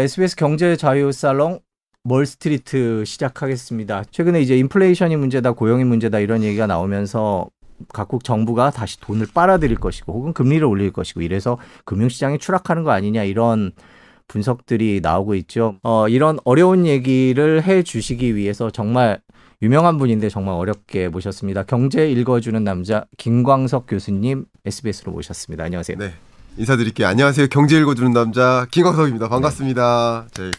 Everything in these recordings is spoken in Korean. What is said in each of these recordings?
SBS 경제 자유 살롱 멀스트리트 시작하겠습니다. 최근에 이제 인플레이션이 문제다, 고용이 문제다 이런 얘기가 나오면서 각국 정부가 다시 돈을 빨아들일 것이고 혹은 금리를 올릴 것이고 이래서 금융시장이 추락하는 거 아니냐 이런 분석들이 나오고 있죠. 어, 이런 어려운 얘기를 해 주시기 위해서 정말 유명한 분인데 정말 어렵게 모셨습니다. 경제 읽어주는 남자 김광석 교수님 SBS로 모셨습니다. 안녕하세요. 네. 인사드릴게요. 안녕하세요. 경제 읽어주는 남자 김광석입니다. 반갑습니다. 네.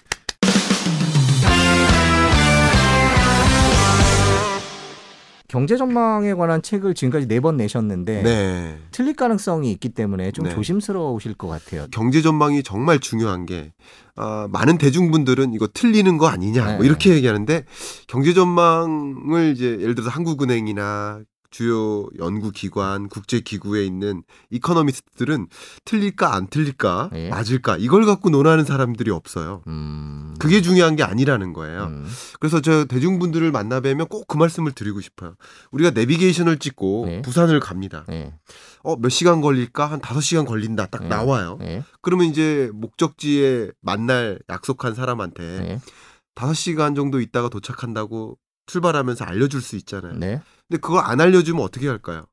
경제 전망에 관한 책을 지금까지 네 번 내셨는데 네. 틀릴 가능성이 있기 때문에 좀 네. 조심스러우실 것 같아요. 경제 전망이 정말 중요한 게 아, 많은 대중분들은 이거 틀리는 거 아니냐 네. 뭐 이렇게 얘기하는데 경제 전망을 이제 예를 들어서 한국은행이나 주요 연구기관, 국제기구에 있는 이코노미스트들은 틀릴까 안 틀릴까 예. 맞을까 이걸 갖고 논하는 사람들이 없어요. 음. 그게 중요한 게 아니라는 거예요. 음. 그래서 저 대중분들을 만나 뵈면 꼭 그 말씀을 드리고 싶어요. 우리가 내비게이션을 찍고 네. 부산을 갑니다. 네. 어, 몇 시간 걸릴까? 한 다섯 시간 걸린다. 딱 네. 나와요. 네. 그러면 이제 목적지에 만날 약속한 사람한테 네. 다섯 시간 정도 있다가 도착한다고 출발하면서 알려줄 수 있잖아요. 네. 근데 그거 안 알려주면 어떻게 할까요?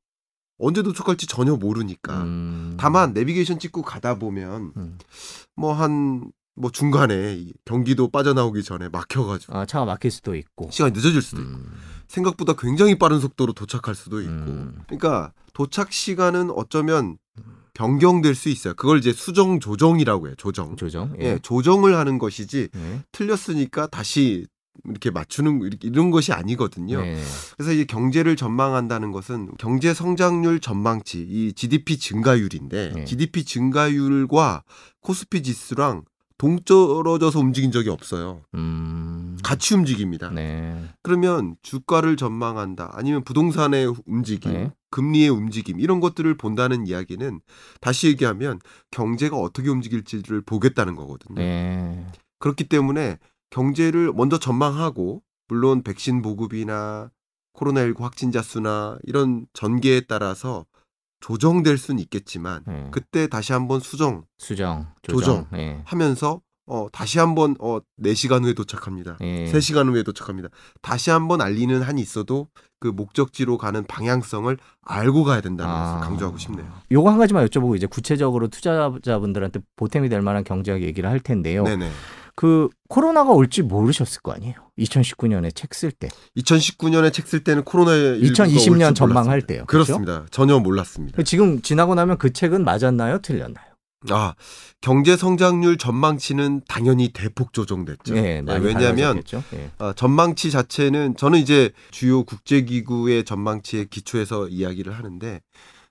언제 도착할지 전혀 모르니까. 음. 다만 내비게이션 찍고 가다 보면 음. 뭐한뭐 중간에 이 경기도 빠져나오기 전에 막혀가지고 아, 차가 막힐 수도 있고. 시간이 늦어질 수도 있고 음. 생각보다 굉장히 빠른 속도로 도착할 수도 있고 음. 그러니까 도착 시간은 어쩌면 변경될 수 있어요. 그걸 이제 수정 조정이라고 해요. 조정. 조정. 예, 조정을 하는 것이지 네. 틀렸으니까 다시 이렇게 맞추는 이런 것이 아니거든요. 네. 그래서 이제 경제를 전망한다는 것은 경제 성장률 전망치, 이 GDP 증가율인데 네. GDP 증가율과 코스피 지수랑 동떨어져서 움직인 적이 없어요. 음. 같이 움직입니다. 네. 그러면 주가를 전망한다. 아니면 부동산의 움직임, 네. 금리의 움직임 이런 것들을 본다는 이야기는 다시 얘기하면 경제가 어떻게 움직일지를 보겠다는 거거든요. 네. 그렇기 때문에 경제를 먼저 전망하고 물론 백신 보급이나 코로나19 확진자 수나 이런 전개에 따라서 조정될 수는 있겠지만 네. 그때 다시 한번 수정하면서 수정. 조정. 조정. 네. 어 다시 한번 어 4시간 후에 도착합니다. 네. 3시간 후에 도착합니다. 다시 한번 알리는 한이 있어도 그 목적지로 가는 방향성을 알고 가야 된다는 아. 것을 강조하고 싶네요. 요거 한 가지만 여쭤보고 이제 구체적으로 투자자분들한테 보탬이 될 만한 경제학 얘기를 할 텐데요. 네네. 그 코로나가 올지 모르셨을 거 아니에요. 2019년에 책 쓸 때. 2019년에 책 쓸 때는 코로나 2020년 전망할 때요. 그렇죠? 그렇습니다. 전혀 몰랐습니다. 지금 지나고 나면 그 책은 맞았나요? 틀렸나요? 아 경제 성장률 전망치는 당연히 대폭 조정됐죠. 네, 많이 왜냐하면. 예. 어, 전망치 자체는 저는 이제 주요 국제기구의 전망치에 기초해서 이야기를 하는데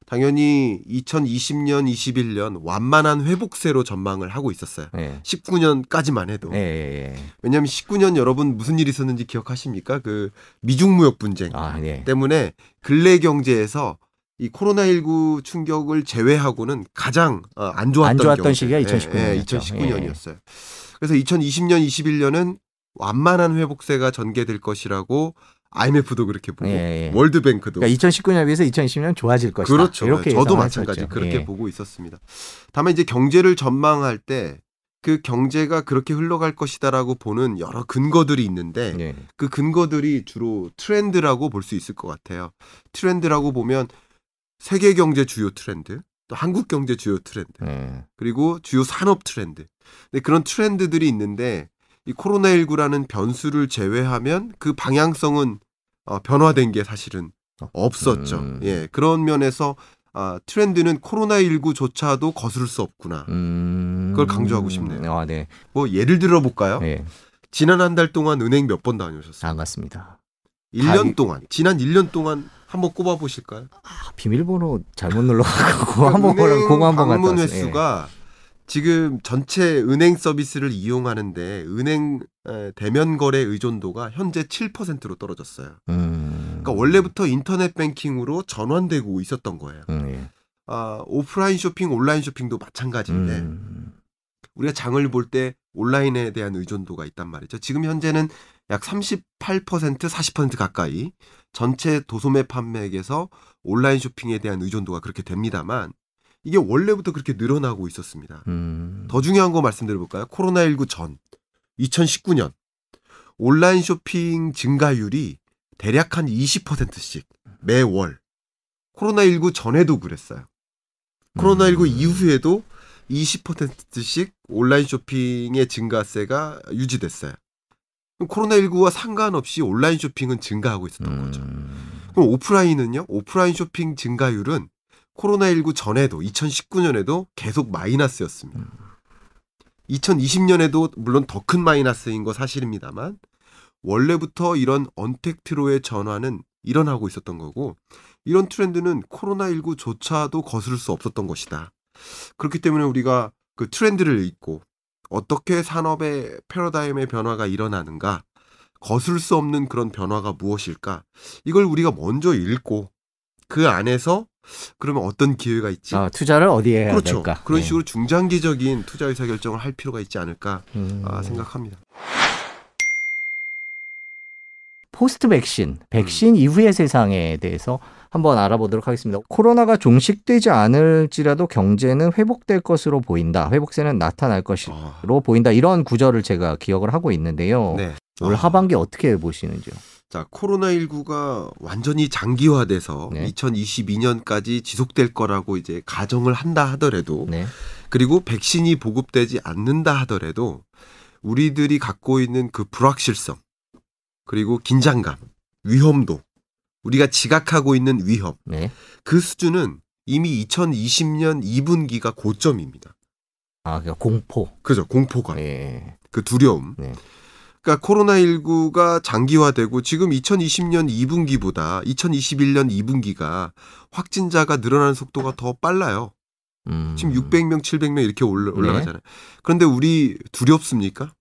당연히 2020년, 21년 완만한 회복세로 전망을 하고 있었어요. 예. 19년까지만 해도 예, 예, 예. 왜냐하면 19년 여러분 무슨 일이 있었는지 기억하십니까? 그 미중 무역 분쟁 아, 예. 때문에 근래 경제에서 이 코로나19 충격을 제외하고는 가장 어, 안 좋았던, 안 좋았던. 시기가 2019 예, 년이었죠. 2019년이었어요. 그래서 2020년, 21년은 완만한 회복세가 전개될 것이라고 IMF도 그렇게 보고 예, 예. 월드뱅크도 그러니까 2019년에 비해서 2020년 좋아질 것이다. 그렇죠. 이렇게 저도. 마찬가지 그렇게 예. 보고 있었습니다. 다만 이제 경제를 전망할 때 그 경제가 그렇게 흘러갈 것이다라고 보는 여러 근거들이 있는데 예. 그 근거들이 주로 트렌드라고 볼 수 있을 것 같아요. 트렌드라고 보면 세계 경제 주요 트렌드, 또 한국 경제 주요 트렌드, 예. 그리고 주요 산업 트렌드. 근데 그런 트렌드들이 있는데 이 코로나19라는 변수를 제외하면 그 방향성은 어, 변화된 게 사실은 없었죠. 음. 예. 그런 면에서 아, 트렌드는 코로나19조차도 거스를 수 없구나. 음. 그걸 강조하고 싶네요. 아, 네. 뭐 예를 들어 볼까요? 예. 지난 한 달 동안 은행 몇 번 다녀오셨어요? 안 갔습니다. 1년 다- 동안. 지난 1년 동안 한번 꼽아 보실까요? 아, 비밀번호 잘못 눌러가지고 한번 그거 한번 갔다 방문 왔어요. 횟수가 지금 전체 은행 서비스를 이용하는데 은행 에, 대면 거래 의존도가 현재 7%로 떨어졌어요. 예. 음. 그러니까 원래부터 인터넷 뱅킹으로 전환되고 있었던 거예요. 음, 예. 아, 오프라인 쇼핑, 온라인 쇼핑도 마찬가지인데 음. 우리가 장을 볼 때 온라인에 대한 의존도가 있단 말이죠. 지금 현재는 약 38%, 40% 가까이 전체 도소매 판매액에서 온라인 쇼핑에 대한 의존도가 그렇게 됩니다만 이게 원래부터 그렇게 늘어나고 있었습니다. 음. 더 중요한 거 말씀드려 볼까요? 코로나19 전 2019년 온라인 쇼핑 증가율이 대략 한 20%씩 매월 코로나19 전에도 그랬어요. 코로나19 음. 이후에도 20%씩 온라인 쇼핑의 증가세가 유지됐어요. 그럼 코로나19와 상관없이 온라인 쇼핑은 증가하고 있었던 거죠. 음. 그럼 오프라인은요? 오프라인 쇼핑 증가율은 코로나19 전에도 2019년에도 계속 마이너스였습니다. 2020년에도 물론 더 큰 마이너스인 거 사실입니다만 원래부터 이런 언택트로의 전환은 일어나고 있었던 거고 이런 트렌드는 코로나19조차도 거스를 수 없었던 것이다. 그렇기 때문에 우리가 그 트렌드를 읽고 어떻게 산업의 패러다임의 변화가 일어나는가 거슬 수 없는 그런 변화가 무엇일까 이걸 우리가 먼저 읽고 그 안에서 그러면 어떤 기회가 있지 아, 투자를 어디에 그렇죠 될까? 그런 네. 식으로 중장기적인 투자 의사 결정을 할 필요가 있지 않을까 음. 아, 생각합니다 포스트 백신, 음. 백신 이후의 세상에 대해서 한번 알아보도록 하겠습니다. 코로나가 종식되지 않을지라도 경제는 회복될 것으로 보인다. 회복세는 나타날 것으로 아, 보인다. 이런 구절을 제가 기억을 하고 있는데요. 네. 올 아, 하반기 어떻게 보시는지요? 자 코로나19가 완전히 장기화돼서 네. 2022년까지 지속될 거라고 이제 가정을 한다 하더라도 네. 그리고 백신이 보급되지 않는다 하더라도 우리들이 갖고 있는 그 불확실성 그리고 긴장감, 위험도 우리가 지각하고 있는 위험 네. 그 수준은 이미 2020년 2분기가 고점입니다. 아, 그러니까 공포. 그죠 공포감, 예. 그 두려움. 네. 그러니까 코로나19가 장기화되고 지금 2020년 2분기보다 2021년 2분기가 확진자가 늘어나는 속도가 더 빨라요. 음. 지금 600명, 700명 이렇게 올라, 네. 올라가잖아요. 그런데 우리 두렵습니까?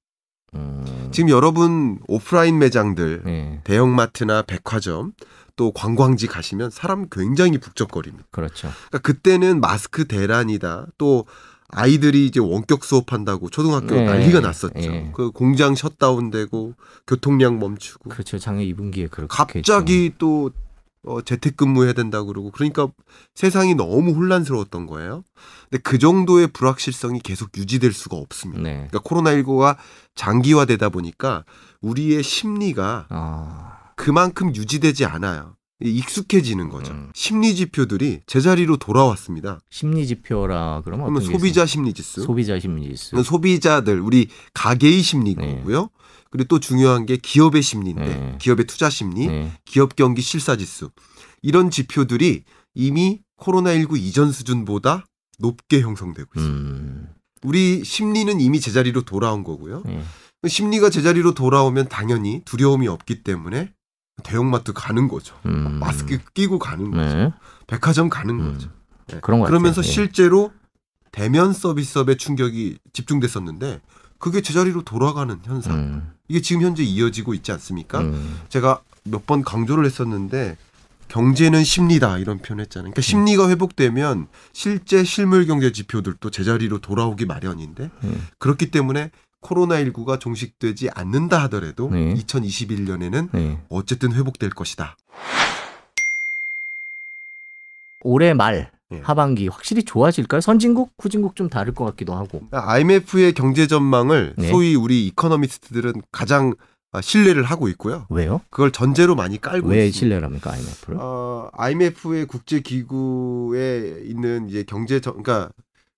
음. 지금 여러분 오프라인 매장들, 네. 대형마트나 백화점, 또 관광지 가시면 사람 굉장히 북적거립니다. 그렇죠. 그러니까 그때는 마스크 대란이다. 또 아이들이 이제 원격 수업한다고 초등학교 네. 난리가 났었죠. 네. 그 공장 셧다운되고 교통량 멈추고 그렇죠. 작년 2분기에 그렇게 갑자기 또 어, 재택근무해야 된다고 그러고 그러니까 세상이 너무 혼란스러웠던 거예요. 근데 그 정도의 불확실성이 계속 유지될 수가 없습니다. 네. 그러니까 코로나19가 장기화되다 보니까 우리의 심리가 아. 그만큼 유지되지 않아요. 익숙해지는 거죠. 음. 심리 지표들이 제자리로 돌아왔습니다. 심리 지표라 그러면 그러면 소비자? 심리 지수, 소비자 심리 지수. 소비자들 우리 가게의 심리고요. 그리고 또 중요한 게 기업의 심리인데 네. 기업의 투자 심리, 네. 기업 경기 실사 지수 이런 지표들이 이미 코로나19 이전 수준보다 높게 형성되고 있습니다. 음. 우리 심리는 이미 제자리로 돌아온 거고요. 네. 심리가 제자리로 돌아오면 당연히 두려움이 없기 때문에 대형마트 가는 거죠. 음. 마스크 끼고 가는 거죠. 네. 백화점 가는 음. 거죠. 네. 그런 것 그러면서 같아요. 예. 실제로 대면 서비스업에 충격이 집중됐었는데 그게 제자리로 돌아가는 현상. 음. 이게 지금 현재 이어지고 있지 않습니까? 음. 제가 몇 번 강조를 했었는데 경제는 심리다 이런 표현 했잖아요. 그러니까 심리가 회복되면 실제 실물 경제 지표들도 제자리로 돌아오기 마련인데 음. 그렇기 때문에 코로나19가 종식되지 않는다 하더라도 네. 2021년에는 네. 어쨌든 회복될 것이다. 올해 말 예. 하반기 확실히 좋아질까요? 선진국, 후진국 좀 다를 것 같기도 하고. IMF의 경제 전망을 네. 소위 우리 이코노미스트들은 가장 아, 신뢰를 하고 있고요. 왜요? 그걸 전제로 많이 깔고 왜 있습니다. 신뢰를 합니까 IMF를? 어, IMF의 국제 기구에 있는 이제 경제 전 그러니까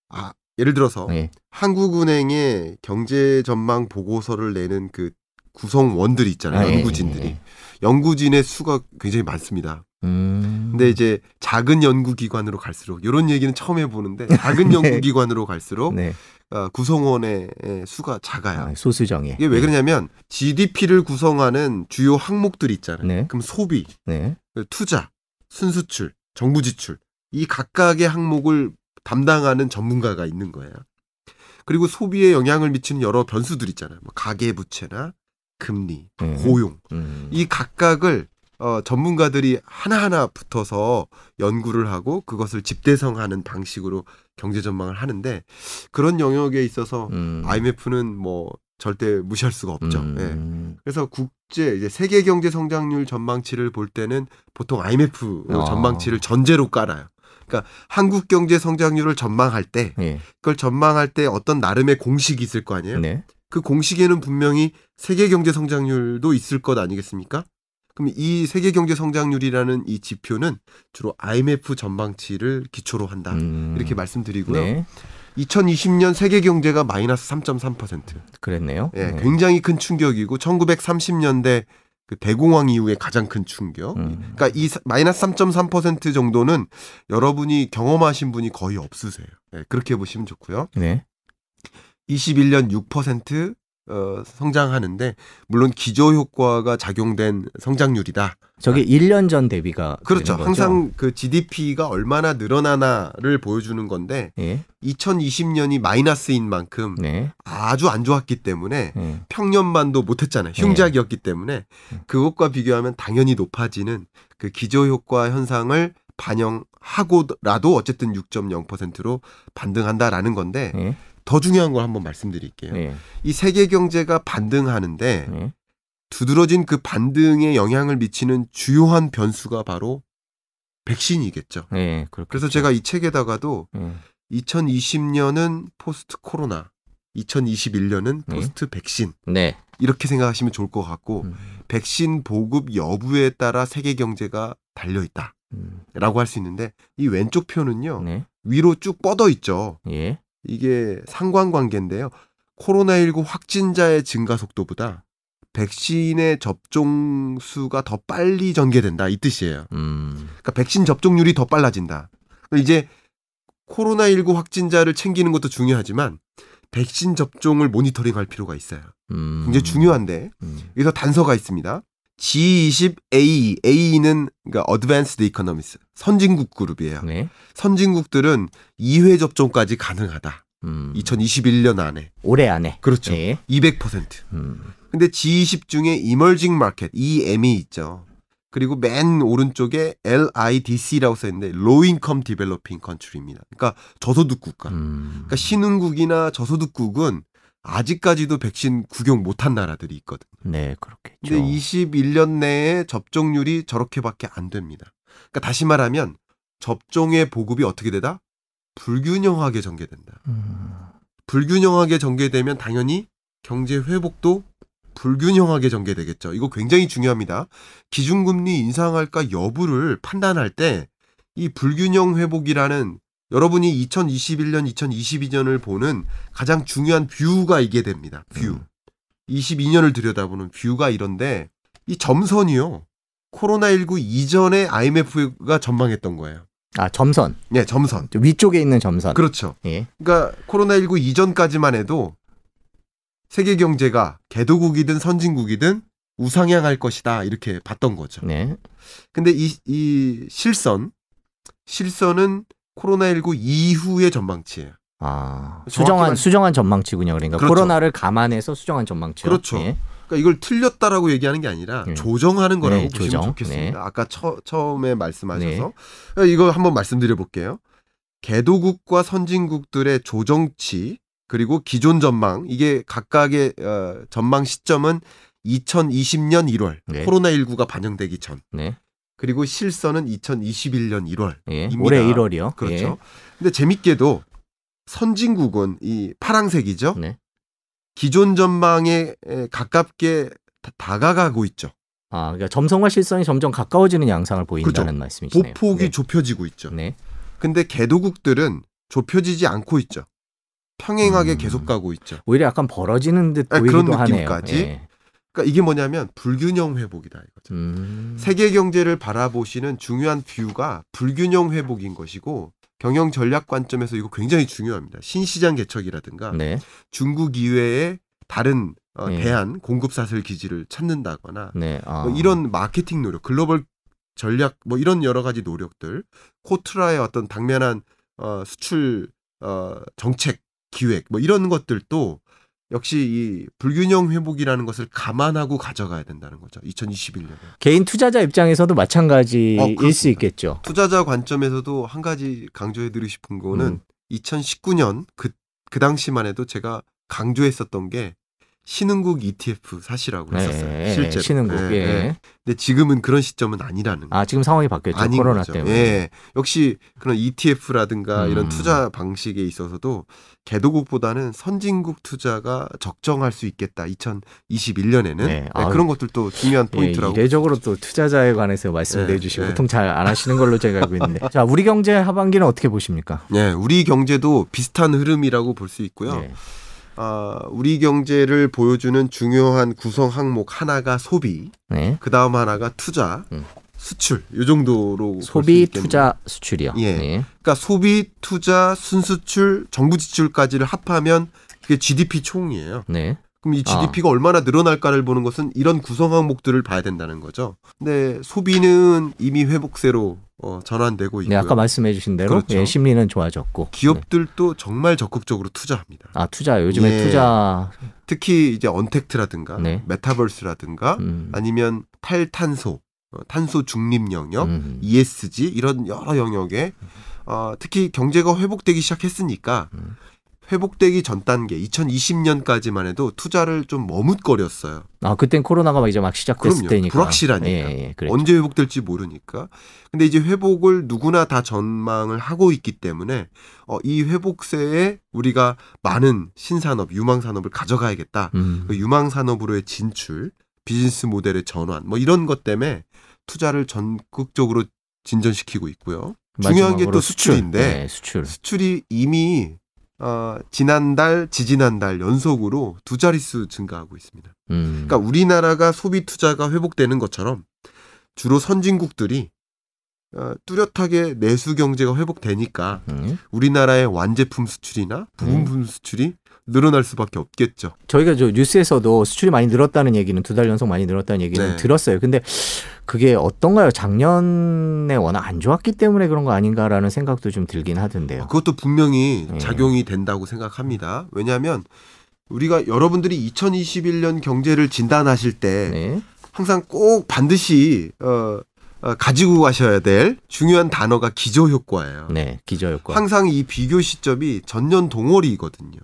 아, 예를 들어서 네. 한국은행의 경제 전망 보고서를 내는 그 구성원들이 있잖아요. 아, 예, 연구진들이. 예, 예. 연구진의 수가 굉장히 많습니다. 음. 근데 이제 작은 연구기관으로 갈수록 이런 얘기는 처음 해보는데 작은 네. 연구기관으로 갈수록 네. 어, 구성원의 수가 작아요. 아, 소수정예. 이게 왜 그러냐면 GDP를 구성하는 주요 항목들이 있잖아요. 네. 그럼 소비, 네. 투자, 순수출, 정부 지출 이 각각의 항목을 담당하는 전문가가 있는 거예요. 그리고 소비에 영향을 미치는 여러 변수들 있잖아요. 뭐 가계 부채나 금리, 네. 고용 음. 이 각각을 어, 전문가들이 하나하나 붙어서 연구를 하고 그것을 집대성하는 방식으로 경제 전망을 하는데 그런 영역에 있어서 음. IMF는 뭐 절대 무시할 수가 없죠. 예. 음. 그래서 국제 이제 세계 경제 성장률 전망치를 볼 때는 보통 IMF 아. 전망치를 전제로 깔아요. 그러니까 한국 경제 성장률을 전망할 때 예. 그걸 전망할 때 어떤 나름의 공식이 있을 거 아니에요. 네. 그 공식에는 분명히 세계 경제 성장률도 있을 것 아니겠습니까? 그럼 이 세계 경제 성장률이라는 이 지표는 주로 IMF 전망치를 기초로 한다. 음. 이렇게 말씀드리고요. 네. 2020년 세계 경제가 마이너스 3.3%. 그랬네요. 예, 네. 굉장히 큰 충격이고 1930년대 그 대공황 이후에 가장 큰 충격. 음. 그러니까 이 사- 마이너스 3.3% 정도는 여러분이 경험하신 분이 거의 없으세요. 예, 그렇게 보시면 좋고요. 네. 21년 6% 어, 성장하는데 물론 기저 효과가 작용된 성장률이다. 저게 1년 전 대비가 그렇죠. 항상 그 GDP가 얼마나 늘어나나를 보여주는 건데 예. 2020년이 마이너스인 만큼 네. 아주 안 좋았기 때문에 예. 평년만도 못했잖아요. 흉작이었기 때문에 음. 그것과 비교하면 당연히 높아지는 그 기저 효과 현상을 반영하고라도 어쨌든 6.0%로 반등한다라는 건데 예. 더 중요한 걸 한번 말씀드릴게요. 예. 이 세계 경제가 반등하는데 예. 두드러진 그 반등에 영향을 미치는 주요한 변수가 바로 백신이겠죠. 예. 그렇겠죠. 그래서 제가 이 책에다가도 예. 2020년은 포스트 코로나, 2021년은 네. 포스트 백신 네. 이렇게 생각하시면 좋을 것 같고 음. 백신 보급 여부에 따라 세계 경제가 달려 있다 라고 음. 할수 있는데 이 왼쪽 표는요 네. 위로 쭉 뻗어 있죠. 예. 이게 상관관계인데요. 코로나19 확진자의 증가 속도보다 백신의 접종 수가 더 빨리 전개된다 이 뜻이에요. 음. 그러니까 백신 접종률이 더 빨라진다. 이제 코로나19 확진자를 챙기는 것도 중요하지만 백신 접종을 모니터링할 필요가 있어요. 음. 굉장히 중요한데 음. 여기서 단서가 있습니다. G20A, A는 그러니까 Advanced Economies, 선진국 그룹이에요. 네. 선진국들은 2회 접종까지 가능하다. 음. 2021년 안에. 올해 안에. 그렇죠. 예. 200%. 음. 근데 G20 중에 Emerging Market, EM이 있죠. 그리고 맨 오른쪽에 LIDC라고 써 있는데 Low Income Developing Country입니다. 그러니까 저소득 국가. 음. 그러니까 신흥국이나 저소득국은 아직까지도 백신 구경 못한 나라들이 있거든. 네, 그렇겠죠. 근데 21년 내에 접종률이 저렇게밖에 안 됩니다. 그러니까 다시 말하면 접종의 보급이 어떻게 되다? 불균형하게 전개된다. 음. 불균형하게 전개되면 당연히 경제 회복도 불균형하게 전개되겠죠. 이거 굉장히 중요합니다. 기준금리 인상할까 여부를 판단할 때 이 불균형 회복이라는 여러분이 2021년, 2022년을 보는 가장 중요한 view가 이게 됩니다. view. 음. 22년을 들여다보는 view가 이런데 이 점선이요. 코로나19 이전에 IMF가 전망했던 거예요. 아, 점선. 네, 점선. 저 위쪽에 있는 점선. 그렇죠. 예. 그러니까 코로나19 이전까지만 해도 세계 경제가 개도국이든 선진국이든 우상향할 것이다 이렇게 봤던 거죠. 네. 근데 이, 이 실선 실선은 코로나19 이후의 전망치예요. 아, 수정한 말- 수정한 전망치군요. 그러니까 그렇죠. 코로나를 감안해서 수정한 전망치요. 그렇죠. 예. 그러니까 이걸 틀렸다라고 얘기하는 게 아니라 음. 조정하는 거라고 네, 보시면 조정. 좋겠습니다. 네. 아까 처, 처음에 말씀하셔서 이거 한번 말씀드려 볼게요. 개도국과 선진국들의 조정치 그리고 기존 전망 이게 각각의 어, 전망 시점은 2020년 1월 네. 코로나19가 반영되기 전 네. 그리고 실선은 2021년 1월 예. 올해 1월이요. 그렇죠. 근데 재밌게도 선진국은 이 파랑색이죠. 네. 기존 전망에 에, 가깝게 다- 다가가고 있죠. 아, 그러니까 점성과 실선이 점점 가까워지는 양상을 보인다는 그렇죠. 말씀이시네요. 보폭이 네. 좁혀지고 있죠. 네. 근데 개도국들은 좁혀지지 않고 있죠. 평행하게 음. 계속 가고 있죠. 오히려 약간 벌어지는 듯 아, 보이기도 그런 하네요. 느낌까지? 예. 그러니까 이게 뭐냐면 불균형 회복이다 이거죠. 음. 세계 경제를 바라보시는 중요한 뷰가 불균형 회복인 것이고 경영 전략 관점에서 이거 굉장히 중요합니다. 신시장 개척이라든가 네. 중국 이외에 다른 어, 예. 대한 공급 사슬 기지를 찾는다거나 네. 아. 뭐 이런 마케팅 노력, 글로벌 전략 뭐 이런 여러 가지 노력들, 코트라의 어떤 당면한 어, 수출 어, 정책 기획 뭐 이런 것들도 역시 이 불균형 회복이라는 것을 감안하고 가져가야 된다는 거죠. 2021년에. 개인 투자자 입장에서도 마찬가지일 어. 수 있겠죠. 투자자 관점에서도 한 가지 강조해 드리고 싶은 거는 음. 2019년 그, 그 당시만 해도 제가 강조했었던 게 신흥국 ETF 사시라고 네, 했었어요. 예, 실제로. 신흥국. 예, 예. 예. 근데 지금은 그런 시점은 아니라는 아 지금 상황이 바뀌었죠. 아닌 코로나 거죠. 때문에. 예. 역시 그런 ETF라든가 음. 이런 투자 방식에 있어서도 개도국보다는 선진국 투자가 적정할 수 있겠다. 2021년에는 네. 아유. 그런 것들도 중요한 예, 포인트라고. 이례적으로 또 투자자에 관해서 말씀을 네, 해주시고 네. 보통 잘 안 하시는 걸로 제가 알고 있는데 자 우리 경제 하반기는 어떻게 보십니까? 네, 우리 경제도 비슷한 흐름이라고 볼 수 있고요. 네. 아, 우리 경제를 보여주는 중요한 구성 항목 하나가 소비, 네. 그 다음 하나가 투자, 음. 수출 이 정도로 소비. 투자, 수출이요. 예. 네. 그러니까 소비, 투자, 순수출, 정부 지출까지를 합하면 그게 GDP 총이에요. 네. 그럼 이 GDP가 얼마나 늘어날까를 보는 것은 이런 구성 항목들을 봐야 된다는 거죠. 근데 소비는 이미 회복세로 어, 전환되고 있고요. 네, 아까 말씀해 주신 대로 그렇죠. 예, 심리는 좋아졌고. 네. 기업들도 정말 적극적으로 투자합니다. 아, 투자 요즘에 예. 투자 특히 이제 언택트라든가 네. 메타버스라든가 음, 아니면 탈탄소, 어, 탄소 중립 영역, 음, ESG 이런 여러 영역에 어, 특히 경제가 회복되기 시작했으니까 음. 회복되기 전 단계 2020년까지만 해도 투자를 좀 머뭇거렸어요. 아, 그땐 코로나가 막 이제 막 시작됐을 그럼요. 때니까. 불확실하니까. 예, 예. 언제 회복될지 모르니까. 근데 이제 회복을 누구나 다 전망을 하고 있기 때문에 어, 이 회복세에 우리가 많은 신산업, 유망 산업을 가져가야겠다. 음, 그 유망 산업으로의 진출, 비즈니스 모델의 전환, 뭐 이런 것 때문에 투자를 전국적으로 진전시키고 있고요. 중요한 게또 마지막으로 수출인데 네, 수출. 수출이 이미 어, 지난달, 지지난달 연속으로 두 자릿수 증가하고 있습니다. 음, 그러니까 우리나라가 소비 투자가 회복되는 것처럼 주로 선진국들이 어, 뚜렷하게 내수 경제가 회복되니까 음. 우리나라의 완제품 수출이나 부품품 수출이 늘어날 수밖에 없겠죠. 저희가 저 뉴스에서도 수출이 많이 늘었다는 얘기는 두 달 연속 많이 늘었다는 얘기는 네. 들었어요. 근데 그게 어떤가요? 작년에 워낙 안 좋았기 때문에 그런 거 아닌가라는 생각도 좀 들긴 하던데요. 그것도 분명히 네. 작용이 된다고 생각합니다. 왜냐하면 우리가 여러분들이 2021년 경제를 진단하실 때 네. 항상 꼭 반드시 어, 어, 가지고 가셔야 될 중요한 단어가 기저 효과예요. 네. 기저효과. 항상 이 비교 시점이 전년 동월이거든요.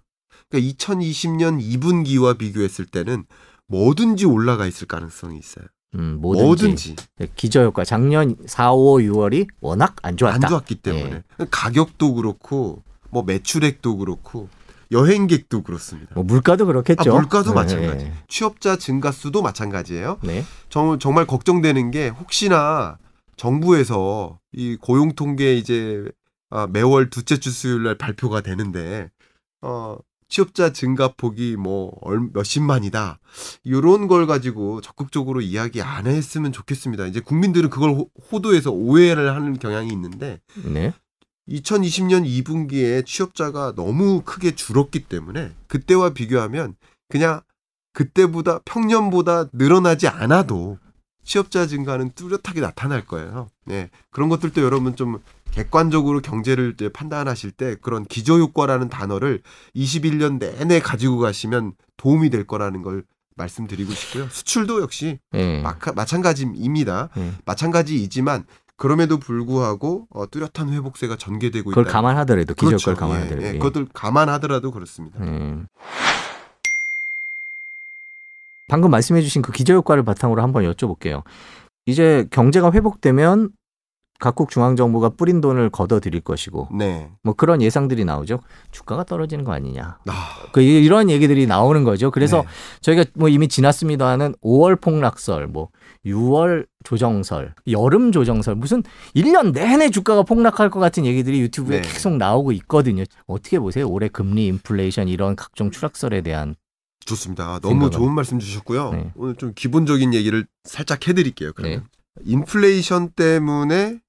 그러니까 2020년 2분기와 비교했을 때는 뭐든지 올라가 있을 가능성이 있어요. 음, 뭐든지. 뭐든지 네, 기저효과. 작년 4, 5, 6월이 워낙 안 좋았다. 안 좋았기 때문에 가격도 그렇고 뭐 매출액도 그렇고 여행객도 그렇습니다. 뭐 물가도 그렇겠죠. 아, 물가도 네, 마찬가지. 네. 취업자 증가 수도 마찬가지예요. 네. 정, 정말 걱정되는 게 혹시나 정부에서 이 고용 통계 이제 아, 매월 둘째 주 수요일 날 발표가 되는데 어 취업자 증가 폭이 뭐 얼- 몇십만이다. 이런 걸 가지고 적극적으로 이야기 안 했으면 좋겠습니다. 이제 국민들은 그걸 호- 호도해서 오해를 하는 경향이 있는데 네. 2020년 2분기에 취업자가 너무 크게 줄었기 때문에 그때와 비교하면 그냥 그때보다 평년보다 늘어나지 않아도 취업자 증가는 뚜렷하게 나타날 거예요. 네. 그런 것들도 여러분 좀 객관적으로 경제를 판단하실 때 그런 기저효과라는 단어를 21년 내내 가지고 가시면 도움이 될 거라는 걸 말씀드리고 싶고요. 수출도 역시 네. 마카- 마찬가지입니다. 네. 마찬가지이지만 그럼에도 불구하고 어, 뚜렷한 회복세가 전개되고 그걸 있다. 감안하더라도 기저효과를 그렇죠. 감안하더라도. 예, 예. 예. 그것들 감안하더라도 그렇습니다. 음. 방금 말씀해주신 그 기저효과를 바탕으로 한번 여쭤볼게요. 이제 경제가 회복되면 각국 중앙 정부가 뿌린 돈을 걷어들일 것이고 네. 뭐 그런 예상들이 나오죠. 주가가 떨어지는 거 아니냐. 아, 그 이런 얘기들이 나오는 거죠. 그래서 네. 저희가 뭐 이미 지났습니다는 5월 폭락설, 뭐 6월 조정설, 여름 조정설, 무슨 1년 내내 주가가 폭락할 것 같은 얘기들이 유튜브에 네. 계속 나오고 있거든요. 어떻게 보세요? 올해 금리, 인플레이션 이런 각종 추락설에 대한 좋습니다. 너무 생각은- 좋은 말씀 주셨고요. 네. 오늘 좀 기본적인 얘기를 살짝 해드릴게요. 그러면 인플레이션 때문에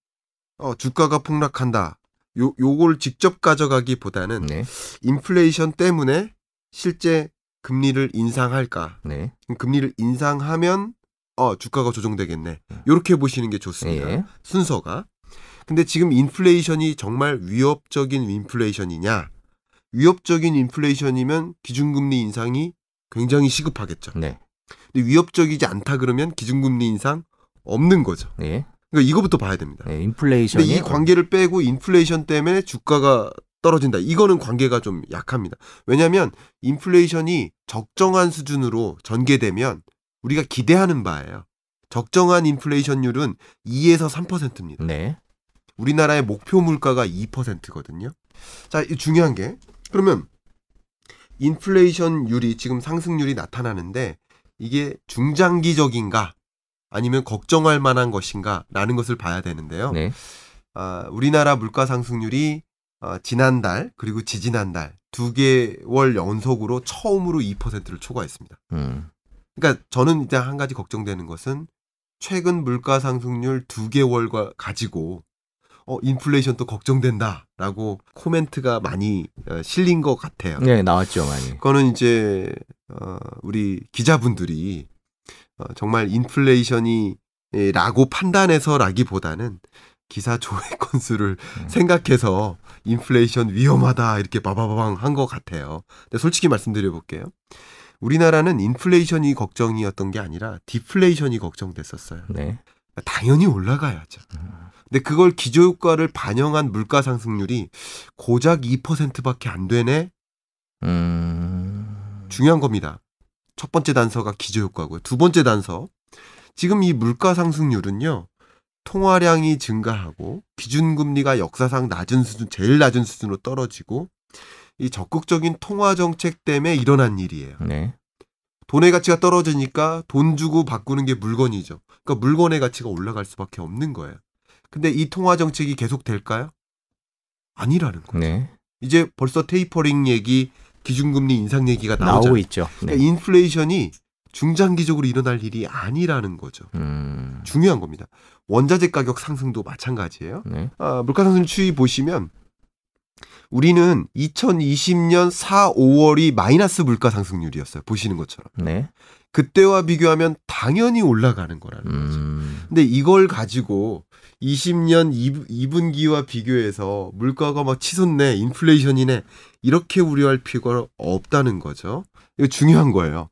어, 주가가 폭락한다. 요 요걸 직접 가져가기보다는 네, 인플레이션 때문에 실제 금리를 인상할까? 네, 금리를 인상하면 어 주가가 조정되겠네. 이렇게 보시는 게 좋습니다. 예, 순서가. 근데 지금 인플레이션이 정말 위협적인 인플레이션이냐? 위협적인 인플레이션이면 기준금리 인상이 굉장히 시급하겠죠. 네, 근데 위협적이지 않다 그러면 기준금리 인상 없는 거죠. 네, 그러니까 이거부터 봐야 됩니다. 네, 근데 인플레이션이 이 관계를 빼고 인플레이션 때문에 주가가 떨어진다. 이거는 관계가 좀 약합니다. 왜냐하면 인플레이션이 적정한 수준으로 전개되면 우리가 기대하는 바예요. 적정한 인플레이션율은 2에서 3%입니다. 네. 우리나라의 목표 물가가 2%거든요. 자, 이 중요한 게 그러면 인플레이션율이 지금 상승률이 나타나는데 이게 중장기적인가 아니면 걱정할 만한 것인가라는 것을 봐야 되는데요. 네. 아, 우리나라 물가 상승률이 어, 지난달 그리고 지지난달 두 개월 연속으로 처음으로 2%를 초과했습니다. 음. 그러니까 저는 일단 한 가지 걱정되는 것은 최근 물가 상승률 두 개월과 가지고 어 인플레이션 또 걱정된다 라고 코멘트가 많이 어, 실린 것 같아요. 네, 나왔죠, 많이. 그거는 이제 어 우리 기자분들이 어 정말 인플레이션이 예, 라고 판단해서라기보다는 기사 조회 건수를 음. 생각해서 인플레이션 위험하다 이렇게 바바바방 한 것 같아요. 근데 솔직히 말씀드려 볼게요. 우리나라는 인플레이션이 걱정이었던 게 아니라 디플레이션이 걱정됐었어요. 네. 당연히 올라가야죠. 근데 그걸 기저효과를 반영한 물가 상승률이 고작 2%밖에 안 되네. 음. 중요한 겁니다. 첫 번째 단서가 기저효과고요. 두 번째 단서. 지금 이 물가 상승률은요. 통화량이 증가하고 기준금리가 역사상 낮은 수준, 제일 낮은 수준으로 떨어지고 이 적극적인 통화 정책 때문에 일어난 일이에요. 네. 돈의 가치가 떨어지니까 돈 주고 바꾸는 게 물건이죠. 그러니까 물건의 가치가 올라갈 수밖에 없는 거예요. 근데 이 통화 정책이 계속 될까요? 아니라는 거예요. 네. 이제 벌써 테이퍼링 얘기, 기준금리 인상 얘기가 나오잖아요. 나오고 있죠. 네. 그러니까 인플레이션이 중장기적으로 일어날 일이 아니라는 거죠. 음. 중요한 겁니다. 원자재 가격 상승도 마찬가지예요. 네. 아, 물가 상승 추이 보시면 우리는 2020년 4, 5월이 마이너스 물가 상승률이었어요. 보시는 것처럼. 네. 그때와 비교하면 당연히 올라가는 거라는 거죠. 음. 근데 이걸 가지고 20년 2 분, 기와 비교해서 물가가 막 치솟네, 인플레이션이네, 이렇게 우려할 필요가 없다는 거죠. 이거 중요한 거예요.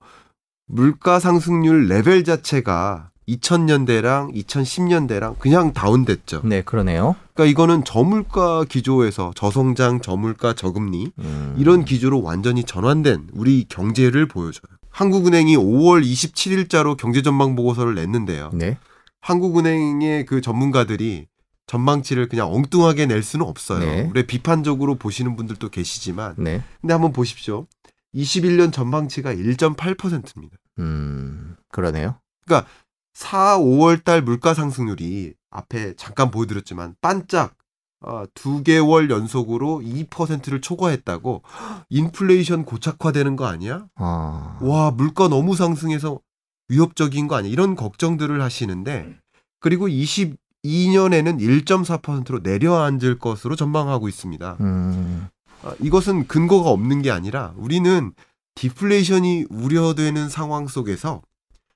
물가 상승률 레벨 자체가 2000년대랑 2010년대랑 그냥 다운됐죠. 네, 그러네요. 그러니까 이거는 저물가 기조에서 저성장, 저물가, 저금리 음. 이런 기조로 완전히 전환된 우리 경제를 보여줘요. 한국은행이 5월 27일자로 경제 전망 보고서를 냈는데요. 네. 한국은행의 그 전문가들이 전망치를 그냥 엉뚱하게 낼 수는 없어요. 네. 우리 비판적으로 보시는 분들도 계시지만 네. 근데 한번 보십시오. 21년 전망치가 1.8%입니다. 음. 그러네요. 4, 5월 달 물가 상승률이 앞에 잠깐 보여드렸지만 반짝 어, 두 개월 연속으로 2%를 초과했다고 인플레이션 고착화되는 거 아니야? 아. 와 물가 너무 상승해서 위협적인 거 아니야? 이런 걱정들을 하시는데 그리고 22년에는 1.4%로 내려앉을 것으로 전망하고 있습니다. 음. 아, 이것은 근거가 없는 게 아니라 우리는 디플레이션이 우려되는 상황 속에서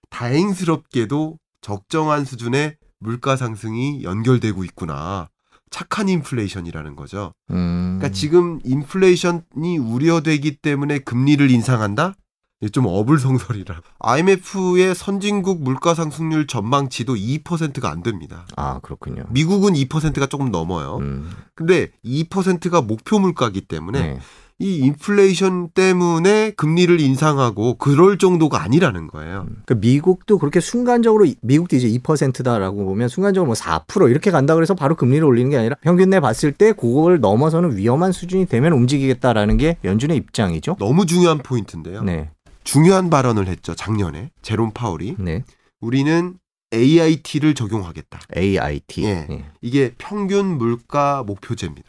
다행스럽게도 적정한 수준의 물가 상승이 연결되고 있구나. 착한 인플레이션이라는 거죠. 음. 그러니까 지금 인플레이션이 우려되기 때문에 금리를 인상한다? 이게 좀 어불성설이라. IMF의 선진국 물가 상승률 전망치도 2%가 안 됩니다. 아, 그렇군요. 미국은 2%가 조금 넘어요. 음. 근데 2%가 목표 물가기 때문에 네. 이 인플레이션 때문에 금리를 인상하고 그럴 정도가 아니라는 거예요. 그 미국도 그렇게 순간적으로 미국도 이제 2%다라고 보면 순간적으로 뭐 4% 이렇게 간다 그래서 바로 금리를 올리는 게 아니라 평균 내 봤을 때 그걸 넘어서는 위험한 수준이 되면 움직이겠다라는 게 연준의 입장이죠. 너무 중요한 포인트인데요. 네. 중요한 발언을 했죠. 작년에 제롬 파월이 네. 우리는 AIT를 적용하겠다. AIT. 예. 예. 이게 평균 물가 목표제입니다.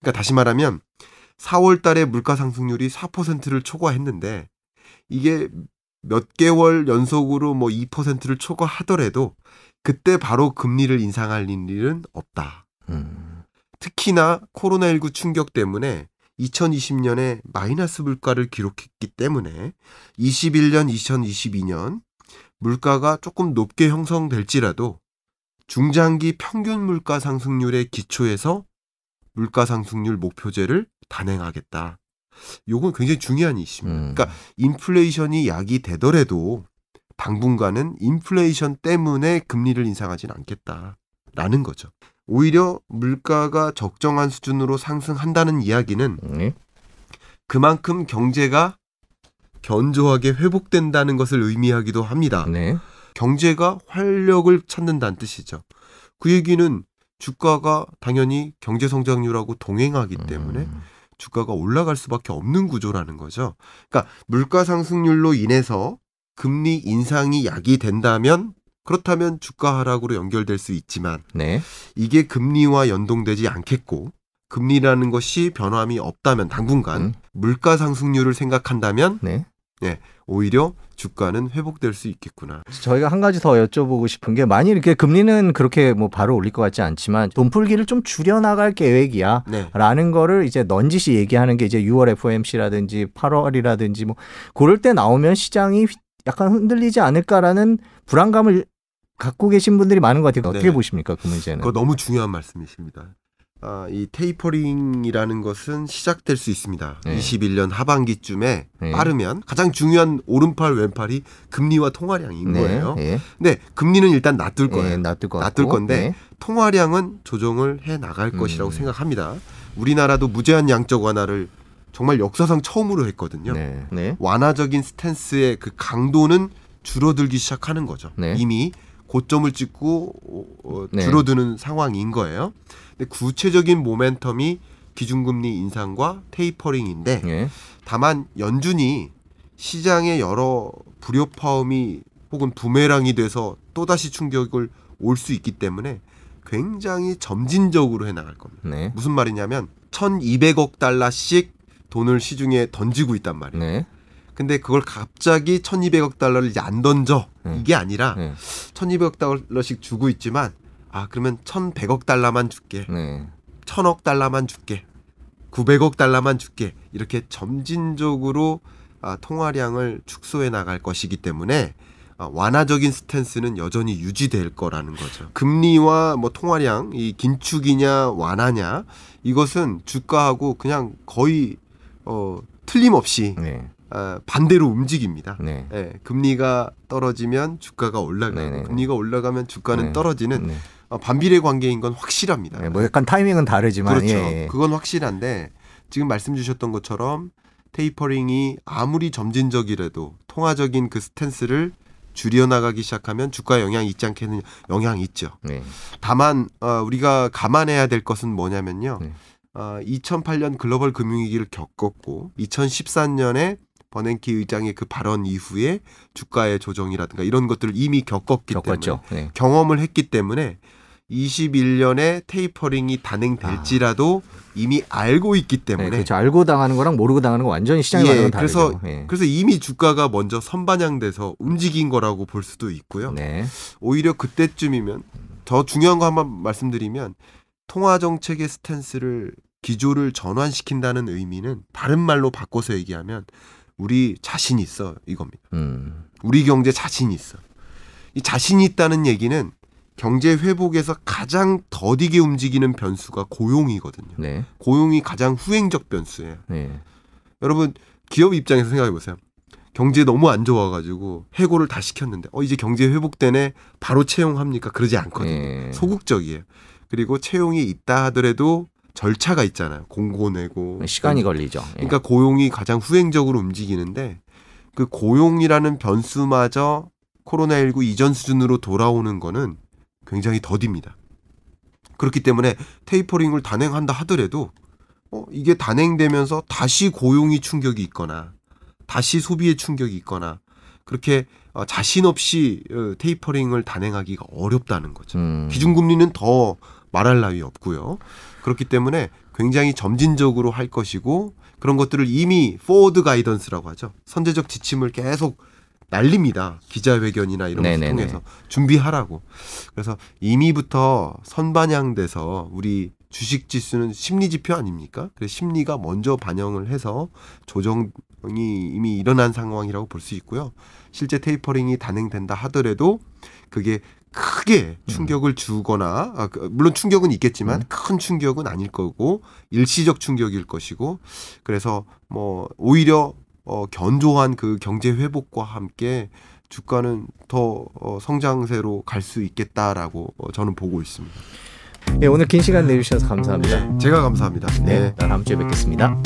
그러니까 다시 말하면 4월 달에 물가 상승률이 4%를 초과했는데 이게 몇 개월 연속으로 뭐 2%를 초과하더라도 그때 바로 금리를 인상할 일은 없다. 음. 특히나 코로나19 충격 때문에 2020년에 마이너스 물가를 기록했기 때문에 21년, 2022년 물가가 조금 높게 형성될지라도 중장기 평균 물가 상승률의 기초에서 물가 상승률 목표제를 단행하겠다. 요건 굉장히 중요한 이슈입니다. 음. 그러니까 인플레이션이 약이 되더라도 당분간은 인플레이션 때문에 금리를 인상하지는 않겠다라는 거죠. 오히려 물가가 적정한 수준으로 상승한다는 이야기는 네. 그만큼 경제가 견조하게 회복된다는 것을 의미하기도 합니다. 네. 경제가 활력을 찾는다는 뜻이죠. 그 얘기는 주가가 당연히 경제 성장률하고 동행하기 때문에 음. 주가가 올라갈 수밖에 없는 구조라는 거죠. 그러니까 물가 상승률로 인해서 금리 인상이 약이 된다면 그렇다면 주가 하락으로 연결될 수 있지만 네. 이게 금리와 연동되지 않겠고 금리라는 것이 변함이 없다면 당분간 음. 물가 상승률을 생각한다면 네. 오히려 주가는 회복될 수 있겠구나. 저희가 한 가지 더 여쭤보고 싶은 게 만일 이렇게 금리는 그렇게 뭐 바로 올릴 것 같지 않지만 돈풀기를 좀 줄여 나갈 계획이야. 네. 라는 거를 이제 넌지시 얘기하는 게 이제 6월 FOMC라든지 8월이라든지 뭐 그럴 때 나오면 시장이 휘- 약간 흔들리지 않을까라는 불안감을 갖고 계신 분들이 많은 것 같아요. 어떻게 네. 보십니까 그 문제는? 그거 너무 중요한 말씀이십니다. 아, 이 테이퍼링이라는 것은 시작될 수 있습니다. 네. 21년 하반기쯤에 네. 빠르면 가장 중요한 오른팔 왼팔이 금리와 통화량인 거예요. 네. 근데 금리는 일단 놔둘 네. 거예요. 놔둘 것 놔둘. 건데 네. 통화량은 조정을 해 나갈 음. 것이라고 생각합니다. 우리나라도 무제한 양적 완화를 정말 역사상 처음으로 했거든요. 네. 네. 완화적인 스탠스의 그 강도는 줄어들기 시작하는 거죠. 네. 이미 고점을 찍고 어, 어, 네. 줄어드는 상황인 거예요. 근데 구체적인 모멘텀이 기준금리 인상과 테이퍼링인데 네. 다만 연준이 시장의 여러 불협화음이 혹은 부메랑이 돼서 또다시 충격을 올 수 있기 때문에 굉장히 점진적으로 해 나갈 겁니다. 네. 무슨 말이냐면 1,200억 달러씩 돈을 시중에 던지고 있단 말이에요. 네. 근데 그걸 갑자기 1,200억 달러를 이제 안 던져. 네. 이게 아니라 네. 1,200억 달러씩 주고 있지만 아, 그러면 1,100억 달러만 줄게. 네. 1,000억 달러만 줄게. 900억 달러만 줄게. 이렇게 점진적으로 아, 통화량을 축소해 나갈 것이기 때문에 아, 완화적인 스탠스는 여전히 유지될 거라는 거죠. 금리와 뭐 통화량, 이 긴축이냐 완화냐 이것은 주가하고 그냥 거의 어, 틀림없이 네. 아, 반대로 움직입니다. 네. 예, 금리가 떨어지면 주가가 올라가고 네네네. 금리가 올라가면 주가는 네. 떨어지는 네. 어, 반비례 관계인 건 확실합니다. 네. 뭐 약간 타이밍은 다르지만 그렇죠. 예, 예. 그건 확실한데 지금 말씀 주셨던 것처럼 tapering이 아무리 점진적이라도 통화적인 그 스탠스를 줄여나가기 시작하면 주가 영향이 있지 않겠느냐 영향이 있죠. 네. 다만 어, 우리가 감안해야 될 것은 뭐냐면요. 네. 어, 2008년 글로벌 금융위기를 겪었고 2014년에 버냉키 의장의 그 발언 이후에 주가의 조정이라든가 이런 것들을 이미 겪었기 겪었죠. 때문에 네. 경험을 했기 때문에 21년에 tapering이 단행될지라도 이미 알고 있기 네, 때문에 그렇죠. 알고 당하는 거랑 모르고 당하는 거 완전히 시장의 예, 다르죠. 그래서 예. 그래서 이미 주가가 먼저 선반영돼서 움직인 거라고 볼 수도 있고요. 네. 오히려 그때쯤이면 더 중요한 거 한번 말씀드리면 통화 정책의 스탠스를 기조를 전환시킨다는 의미는 다른 말로 바꿔서 얘기하면 우리 자신 있어 이겁니다. 음. 우리 경제 자신 있어. 이 자신 있다는 얘기는 경제 회복에서 가장 더디게 움직이는 변수가 고용이거든요. 네. 고용이 가장 후행적 변수예요. 네. 여러분 기업 입장에서 생각해 보세요. 경제 너무 안 좋아가지고 해고를 다 시켰는데 어 이제 경제 회복되네 바로 채용합니까? 그러지 않거든요. 예. 소극적이에요. 그리고 채용이 있다 하더라도 절차가 있잖아요. 공고 내고 시간이 걸리죠. 예. 그러니까 고용이 가장 후행적으로 움직이는데 그 고용이라는 변수마저 코로나19 이전 수준으로 돌아오는 거는 굉장히 더딥니다. 그렇기 때문에 tapering을 단행한다 하더라도 어, 이게 단행되면서 다시 고용이 충격이 있거나 다시 소비에 충격이 있거나 그렇게 어, 자신 없이 어, tapering을 단행하기가 어렵다는 거죠. 음. 기준금리는 더 말할 나위 없고요. 그렇기 때문에 굉장히 점진적으로 할 것이고 그런 것들을 이미 forward guidance라고 하죠. 선제적 지침을 계속 날립니다. 기자회견이나 이런 것을. 통해서 준비하라고. 그래서 이미부터 선반영돼서 우리 주식 지수는 심리 지표 아닙니까? 그래서 심리가 먼저 반영을 해서 조정이 이미 일어난 상황이라고 볼 수 있고요. 실제 테이퍼링이 단행된다 하더라도 그게 크게 충격을 주거나 아, 그, 물론 충격은 있겠지만 음. 큰 충격은 아닐 거고 일시적 충격일 것이고 그래서 뭐 오히려 어, 견조한 그 경제 회복과 함께 주가는 더 어, 성장세로 갈 수 있겠다라고 어, 저는 보고 있습니다. 예, 오늘 긴 시간 내주셔서 감사합니다. 제가 감사합니다. 네, 네. 다음 주에 뵙겠습니다.